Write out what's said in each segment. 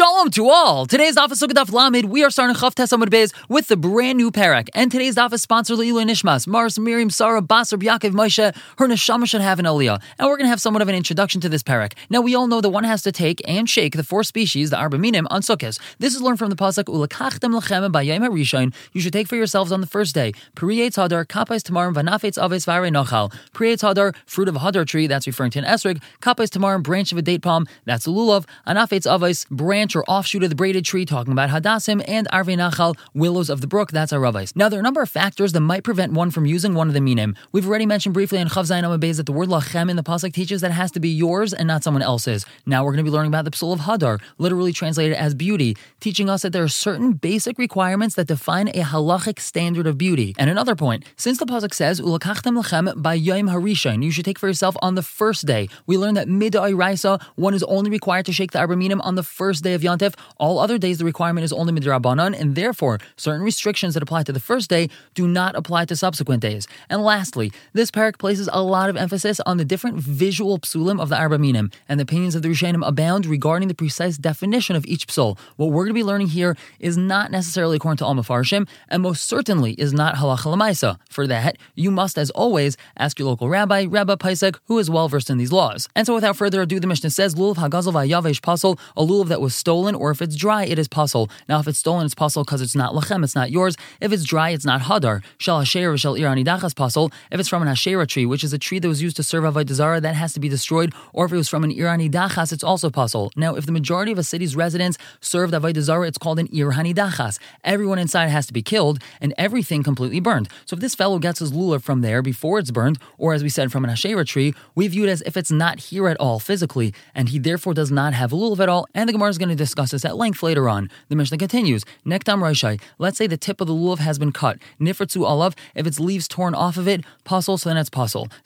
Shalom to all! Today's daf is Sukkot Lamed. We are starting Chav Tes Beis with the brand new parak. And today's daf is sponsored Leilu Nishmas, Mars, Miriam, Sarah, Basar, Yaakov, Moshe. Her neshama should have an aliyah. And we're going to have somewhat of an introduction to this parak. Now, we all know that one has to take and shake the four species, the Arba Minim, on Sukkot. This is learned from the pasuk Ulakachtem Lachem Bayayim HaRishon. You should take for yourselves on the first day. Periyetz Hadar, Kapais Tamarim, Vanafetz Aves Vare Nochal. Periyetz Hadar, fruit of a Hadar tree, that's referring to an esrig. Kapais Tamarim, branch of a date palm, that's a lulav. Anafetz Aves, branch or offshoot of the braided tree, talking about Hadassim, and Arve Nachal, willows of the brook, that's aravos. Now, there are a number of factors that might prevent one from using one of the minim. We've already mentioned briefly in Chav Zayin Amabez that the word lachem in the pasuk teaches that it has to be yours and not someone else's. Now we're going to be learning about the psul of hadar, literally translated as beauty, teaching us that there are certain basic requirements that define a halachic standard of beauty. And another point, since the pasuk says ulakachtem lachem by yom harishain, you should take for yourself on the first day. We learn that midai raisa, one is only required to shake the arba minim on the first day of Yontif. All other days, the requirement is only midrabanan, and therefore, certain restrictions that apply to the first day do not apply to subsequent days. And lastly, this parak places a lot of emphasis on the different visual psulim of the Arba Minim, and the opinions of the Rishonim abound regarding the precise definition of each psul. What we're going to be learning here is not necessarily according to Al Mafarshim, and most certainly is not halacha lemaisa. For that, you must, as always, ask your local rabbi, Rabbi Paisek, who is well versed in these laws. And so, without further ado, the Mishnah says, "Lulav hagazal vayavesh pasol," a lulav that was stolen, or if it's dry, it is pasul. Now, if it's stolen, it's pasul because it's not lachem, it's not yours. If it's dry, it's not hadar. Shal hasher shal iranidachas pasul. If it's from an hashera tree, which is a tree that was used to serve avodah that has to be destroyed. Or if it was from an iranidachas, it's also pasul. Now, if the majority of a city's residents served avodah it's called an iranidachas. Everyone inside has to be killed, and everything completely burned. So, if this fellow gets his lulav from there before it's burned, or as we said from an hashera tree, we view it as if it's not here at all physically, and he therefore does not have lulav at all. And the Gemara is going to discuss this at length later on. The Mishnah continues. Nektam Raishai. Let's say the tip of the lulav has been cut. Nifritzu alav. If it's leaves torn off of it, pasul, so then it's.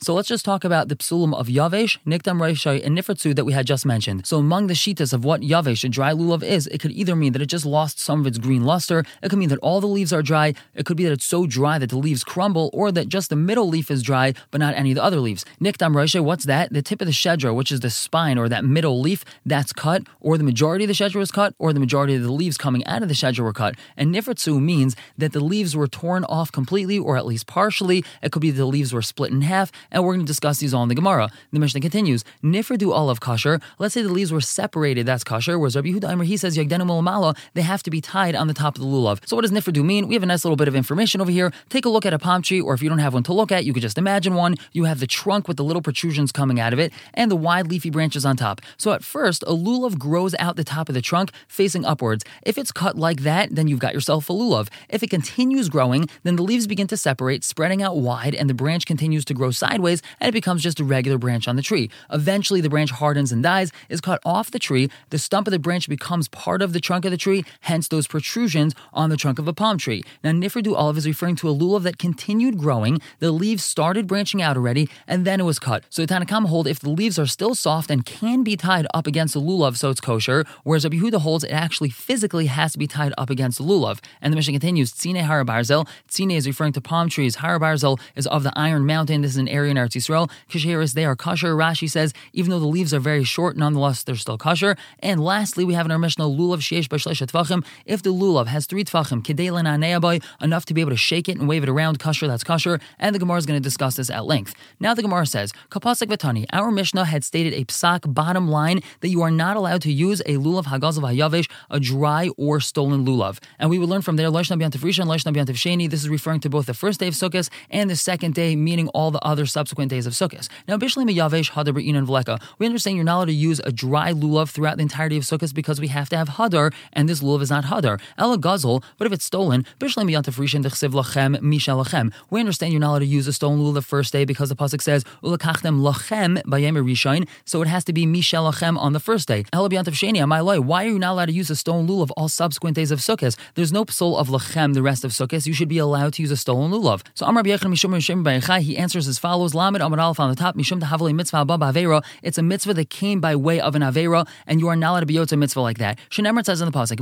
So let's just talk about the psulim of yavesh, niktam Raishai, and nifritzu that we had just mentioned. So among the shitas of what yavesh, a dry lulav, is, it could either mean that it just lost some of its green luster. It could mean that all the leaves are dry. It could be that it's so dry that the leaves crumble, or that just the middle leaf is dry, but not any of the other leaves. Niktam Raishai, what's that? The tip of the shedra, which is the spine or that middle leaf, that's cut, or the majority of the shedra was cut, or the majority of the leaves coming out of the shedra were cut. And nifritzu means that the leaves were torn off completely, or at least partially. It could be the leaves were split in half, and we're going to discuss these all in the Gemara. The Mishnah continues, nifridu olive kasher. Let's say the leaves were separated, that's kasher, whereas Rabbi Yehuda he says, yagdenu mulamala, they have to be tied on the top of the lulav. So what does nifridu mean? We have a nice little bit of information over here. Take a look at a palm tree, or if you don't have one to look at, you could just imagine one. You have the trunk with the little protrusions coming out of it, and the wide leafy branches on top. So at first, a lulav grows out the top of the trunk facing upwards. If it's cut like that, then you've got yourself a lulav. If it continues growing, then the leaves begin to separate, spreading out wide, and the branch continues to grow sideways, and it becomes just a regular branch on the tree. Eventually, the branch hardens and dies, is cut off the tree, the stump of the branch becomes part of the trunk of the tree, hence those protrusions on the trunk of a palm tree. Now, Nifridu olive is referring to a lulav that continued growing, the leaves started branching out already, and then it was cut. So the Tanakama hold if the leaves are still soft and can be tied up against the lulav, so it's kosher, whereas Rabbi holds it actually physically has to be tied up against lulav. And the Mishnah continues, Tzine Harabarzel. Tzine is referring to palm trees. Harabarzel is of the Iron Mountain. This is an area in Eretz Yisrael. Kisheris, they are kosher. Rashi says, even though the leaves are very short, nonetheless, they're still kosher. And lastly, we have in our Mishnah, lulav sheish b'shlesh tvachim. If the lulav has three tvachim, kedelan aneaboy, enough to be able to shake it and wave it around, kosher, that's kosher. And the Gemara is going to discuss this at length. Now the Gemara says, Kapasik Vatani, our Mishnah had stated a psak bottom line that you are not allowed to use a lulav hagazav hayavesh, a dry or stolen lulav. And we would learn from there, Lashna Biantiv Rishon, Lashna Biantiv Sheni. This is referring to both the first day of Sukkot and the second day, meaning all the other subsequent days of Sukkot. Now, Bishlim Yavesh, Hadar and Vleka. We understand you're not allowed to use a dry lulav throughout the entirety of Sukkot because we have to have Hadar, and this lulav is not Hadar. Ela Gazel, but if it's stolen, Bishlim Biantiv Rishon, Dechsiv Lachem, Mishal Lachem. We understand you're not allowed to use a stolen lulav the first day because the Pasuk says, Ulakachdem Lachem Bayem Rishon, so it has to be Mishal Lachem on the first day. Ela Biantiv Sheni, Why are you not allowed to use a stone lulav of all subsequent days of Sukkot? There's no psul of Lachem the rest of Sukkot. You should be allowed to use a stolen lulav. So Amar B'Yechon Mishum Mishum he answers as follows: Lamed Amar Aleph on the top, Mishum Tahavali Mitzvah Abba Avera. It's a mitzvah that came by way of an Avera, and you are not allowed to be yotz a mitzvah like that. Shenemar says in the pasuk,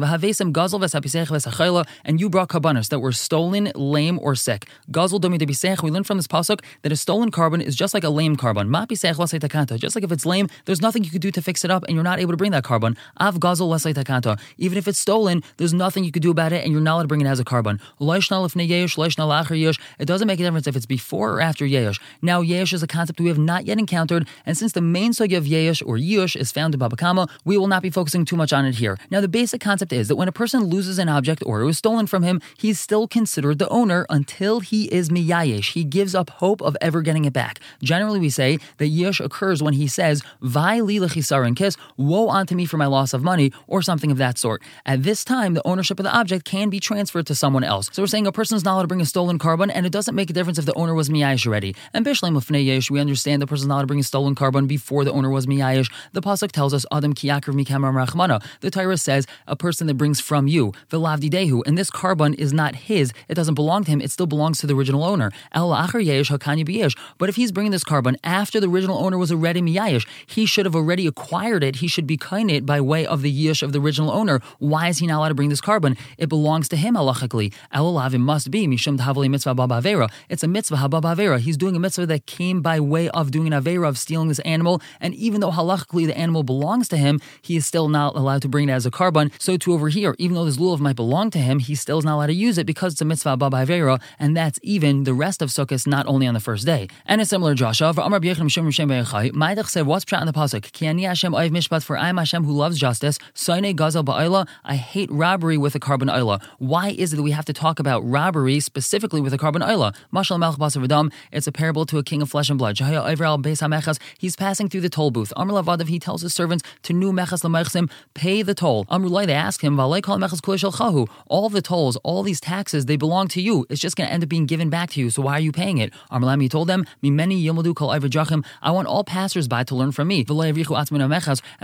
Gazel and you brought karbanos that were stolen, lame, or sick. Gazel Domi Debisech. We learn from this pasuk that a stolen korban is just like a lame korban. Mapisech Takanta. Just like if it's lame, there's nothing you could do to fix it up, and you're not able to bring that korban. Av Even if it's stolen, there's nothing you could do about it, and you're not allowed to bring it as a korban. It doesn't make a difference if it's before or after yesh. Now, yesh is a concept we have not yet encountered, and since the main sugya of yesh or yush is found in Baba Kama, we will not be focusing too much on it here. Now, the basic concept is that when a person loses an object or it was stolen from him, he's still considered the owner until he is miyayesh. He gives up hope of ever getting it back. Generally, we say that yesh occurs when he says, Vai li kiss, woe unto me for my loss of money, or something of that sort. At this time, the ownership of the object can be transferred to someone else. So we're saying a person is not allowed to bring a stolen korban, and it doesn't make a difference if the owner was miyayish already. And bishleim yesh, we understand the person's not allowed to bring a stolen korban before the owner was miyayish. The pasuk tells us, Adam kiyakriv mikam rachmana. The Torah says a person that brings from you, velavdi dehu, and this korban is not his. It doesn't belong to him. It still belongs to the original owner. El acher yesh hakanya. But if he's bringing this korban after the original owner was already miyayish, he should have already acquired it. He should be kind it by way of the yish of the original owner. Why is he not allowed to bring this korban? It belongs to him halachically. El must be mishum tavali mitzvah babavera. It's a mitzvah hababavera. He's doing a mitzvah that came by way of doing an avera of stealing this animal, and even though halachically the animal belongs to him, he is still not allowed to bring it as a korban. So too over here, even though this lulav might belong to him, he still is not allowed to use it because it's a mitzvah babavera, and that's even the rest of Sukkot, not only on the first day. And a similar Joshua, Maidach said, what's pshat in the pasuk? Ki ani Hashem oiv mishpat, for I am Hashem who loves justice. Soine gazel ba'ila, I hate robbery with a korban oila. Why is it that we have to talk about robbery specifically with a korban oila? Mashal basar it's a parable to a king of flesh and blood. He's passing through the toll booth. Amr lavadav, he tells his servants to nu mechas lemechsim, pay the toll. Amrulai, they ask him, all the tolls, all these taxes, they belong to you. It's just going to end up being given back to you. So why are you paying it? Amrlam, he told them, I want all passersby to learn from me. And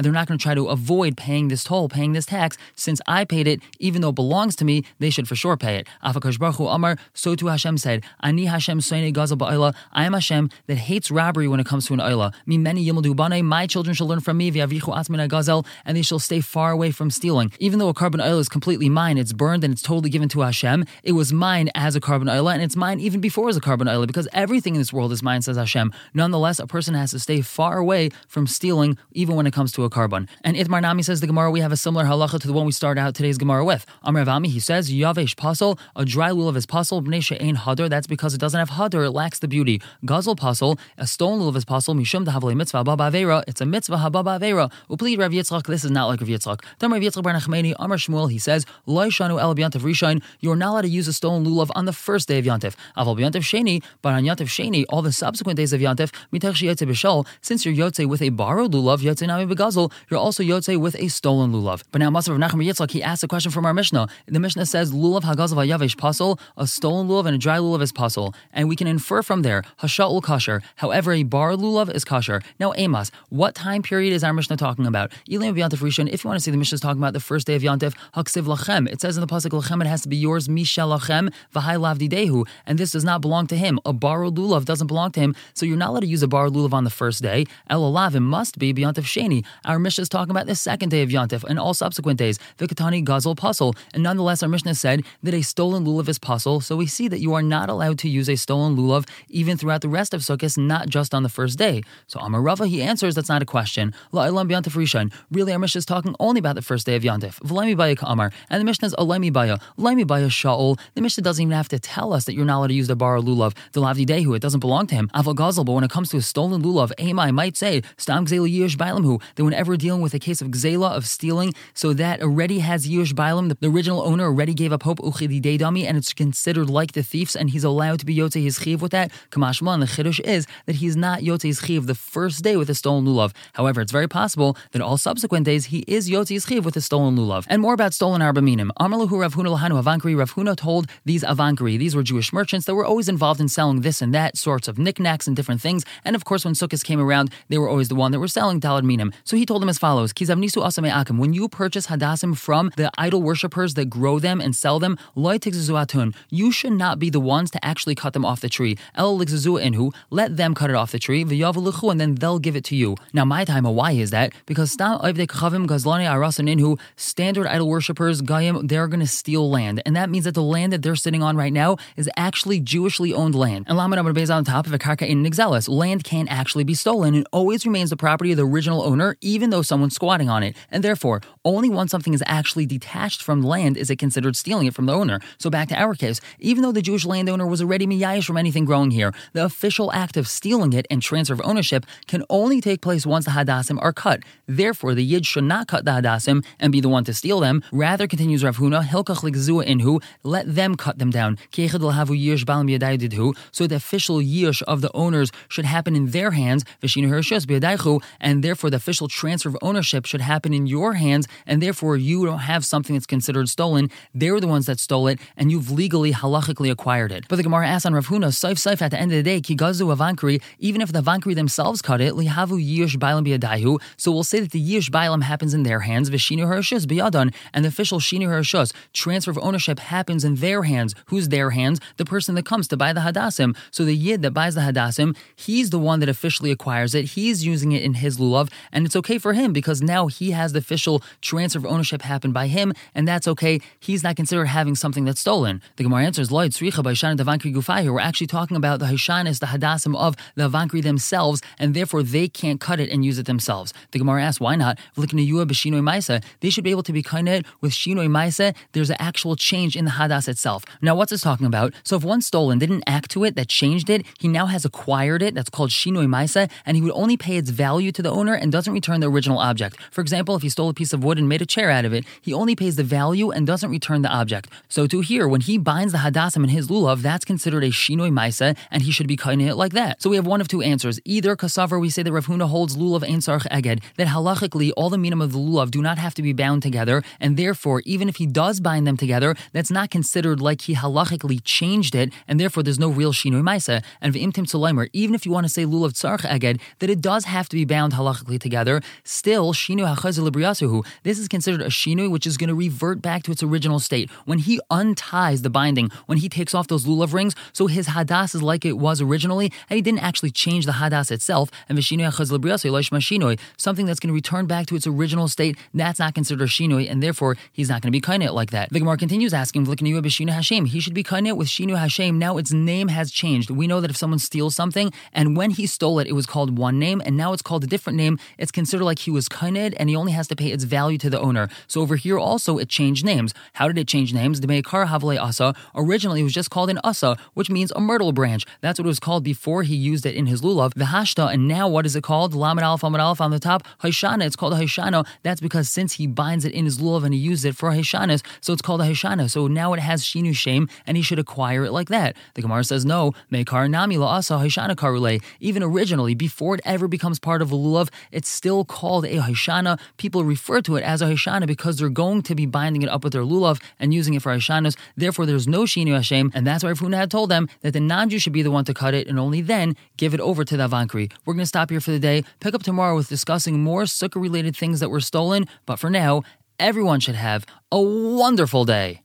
they're not going to try to avoid paying this toll, paying this tax. Since I paid it, even though it belongs to me, they should for sure pay it. Amar, so too Hashem said, Ani Hashem Soine Gaza Ba'ila, I am Hashem that hates robbery when it comes to an oila. Me many my children shall learn from me, gazel, and they shall stay far away from stealing. Even though a korban oil is completely mine, it's burned and it's totally given to Hashem. It was mine as a korban oil, and it's mine even before as a korban oil, because everything in this world is mine, says Hashem. Nonetheless, a person has to stay far away from stealing, even when it comes to a korban. And Itmar Nami says the Gemara, we have a similar halacha to the one we started out today's Gemara with. Amr Avami, he says, Yavesh pasal, a dry lulav is pasal, b'nei ain hadar, that's because it doesn't have hadar, it lacks the beauty. Gazel pasal, a stone lulav is pasal, mishum dahavle mitzvah baba avera, it's a mitzvah hababa avera. Upli Rav Yitzchak, this is not like Rav Yitzchak. Then Rav Yitzchak bar Amr Shmuel, he says, Loishanu el b'yantav rishain, you're not allowed to use a stone lulav on the first day of yantif. Aval b'yantav sheni, but on sheni, all the subsequent days of yantif, mitach b'shal, since you're yotze with a borrowed lulav, yotze nami begazel, you're also yotze with a stolen lulav. But now Masav Nachman Yitzchak, he asked a question from our Mishnah. The Mishnah says, lulav hagazel vayavesh pasol, a stolen lulav and a dry lulav is pasol. And we can infer from there, hasha'ul kasher. However, a borrowed lulav is kasher. Now, Amos, what time period is our Mishnah talking about? Ilim Yantif Rishon, if you want to see the Mishnah is talking about the first day of Yantif, haksiv lachem. It says in the Pasuk lachem, it has to be yours, mishal lachem, v'hai lavdi dehu. And this does not belong to him. A borrowed lulav doesn't belong to him. So you're not allowed to use a borrowed lulav on the first day. El alav, must be Yantif Sheni. Our Mishnah is talking about the second day of Yantif and all subsequent days. Vikatani Gazel Pasul. And nonetheless, our Mishnah said that a stolen lulav is pasul. So we see that you are not allowed to use a stolen lulav even throughout the rest of Sukkot, not just on the first day. So Amar Rava, he answers that's not a question. La'ilam Yantif Rishon. Really, our Mishnah is talking only about the first day of Yantif. V'laimi Baya Amar. And the Mishnah is Alaimi Baya. Laimi Baya Sha'ol. The Mishnah doesn't even have to tell us that you're not allowed to use the bar lulav, the lavdi dehu. It doesn't belong to him. Aval but when it comes to a stolen lulav, Amai might say, Stam Gzela Yish that whenever dealing with a case of Gzela, of stealing, so that already has Yish Bailam, the original owner already gave up hope, Uchidi Deidami, and it's considered like the thieves, and he's allowed to be Yotze his chiv with that. Kamashma, and the Chiddush is that he's not Yotze his chiv the first day with a stolen lulav. However, it's very possible that all subsequent days he is Yotze his chiv with a stolen lulav. And more about stolen arba minim. Amalahu Rav Huna Lahanu. Rav Huna told these Avankari, these were Jewish merchants that were always involved in selling this and that sorts of knickknacks and different things. And of course, when Sukkot came around, they were always the one that were selling dalad minim. So he told them as follows: Kizavnisu akim. When you purchase hadassim from the idol worshippers that grow them and sell them, you should not be the ones to actually cut them off the tree. El inhu. Let them cut it off the tree. And then they'll give it to you. Now, my time, why is that? Because standard idol worshippers, Gayim, they're going to steal land. And that means that the land that they're sitting on right now is actually Jewishly owned land. And Lamed Amar on top of a karka in Nixelis. Land can't actually be stolen and always remains the property of the original owner, even though someone's squatting on it. And therefore, only once something is actually detached from land is it considered stealing it from the owner. So back to our case, even though the Jewish landowner was already miyayish from anything growing here, the official act of stealing it and transfer of ownership can only take place once the hadassim are cut. Therefore, the yid should not cut the hadassim and be the one to steal them. Rather, continues Rav Huna, hilkach inhu, let them cut them down. So the official yish of the owners should happen in their hands, and therefore the official transfer of ownership should happen in your hands, and therefore you don't have something that's considered stolen. They're the ones that stole it, and you've legally, halachically acquired it. But the Gemara asks on Rav Huna, Saif Saif at the end of the day, Kigazu Avankri, even if the Avankri themselves cut it, Lihavu Yish Bailam Biadahu, so we'll say that the Yish Bailam happens in their hands, Vishinu Harashus Biyadan, and the official Shinu Harashus, transfer of ownership happens in their hands. Who's their hands? The person that comes to buy the Hadassim. So the Yid that buys the Hadassim, he's the one that officially acquires it, he's using it in his Lulav, and it's okay for him because now he has the official transfer of ownership happen by him, and that's okay. He's not considered having something that's stolen. The Gemara answers, Lloyd Sricha by Shana Davankri Gufai here. We're actually talking about the Hashanis, the Hadassim of the Avankri themselves, and therefore they can't cut it and use it themselves. The Gemara asks, why not? They should be able to be kind with Shinoi Maisa. There's an actual change in the Hadas itself. Now, what's this talking about? So if one stolen didn't act to it, that changed it, he now has acquired it. That's called Shinoi Maisa, and he would only pay its value to the owner and doesn't return the original object. For example, if he stole a piece of wood and made a chair out of it, he only pays the value and doesn't return the object. So to here, when he binds the Hadassim in his lulav, that's considered a Shinoi Maisa, and he should be cutting it like that. So we have one of two answers. Either Kasavar, we say that Rav Huna holds lulav sarch eged, that halachically all the minim of the lulav do not have to be bound together, and therefore, even if he does bind them together, that's not considered like he halachically changed it, and therefore there's no real shinoi maisa. And v'imtim tzolaimer, even if you want to say lulav tzarch eged, that it does have to be bound halachically together, still shinoi hachazil This is considered a shinoi which is going to revert back to its original state. When he unties the binding, when he takes off those lulav rings, so his hadas is like it was originally, and he didn't actually change the hadas itself. And v'shinoi hachazil something that's going to return back to its original state, that's not considered a shinoi, and therefore he's not going to be kind like that. The Gemara continues asking, Hashem. He should be kind with Shinu Hashem. Now its name has changed. We know that if someone steals something, and when he stole it, it was called one name, and now it's called a different name, it's considered like he was kained, and he only has to pay its value to the owner. So over here also it changed names. How did it change names? The Meikar Havale Asa. Originally was just called an Asa, which means a myrtle branch. That's what it was called before he used it in his lulav. The Hashta, and now what is it called? Lamed Alf on the top. Haishana. It's called a Haishano. That's because since he binds it in his lulav and he used it for Haishanas, so it's called a Haishana. So now it has Shinu Shem, and he should acquire it like that. The Gemara says no. Meikar Nami La'asa Haishana Karule. Even originally, before it ever becomes part of a lulav, it's still called a Haishana. People refer to it as a Haishana because they're going to be binding it up with their lulav and using it for Haishanas. Therefore, there's no Shinu Hashem, and that's why Huna had told them that the non-Jew should be the one to cut it, and only then give it over to the Avankri. We're going to stop here for the day. Pick up tomorrow with discussing more sukkah related things that were stolen. But for now, everyone should have a wonderful day.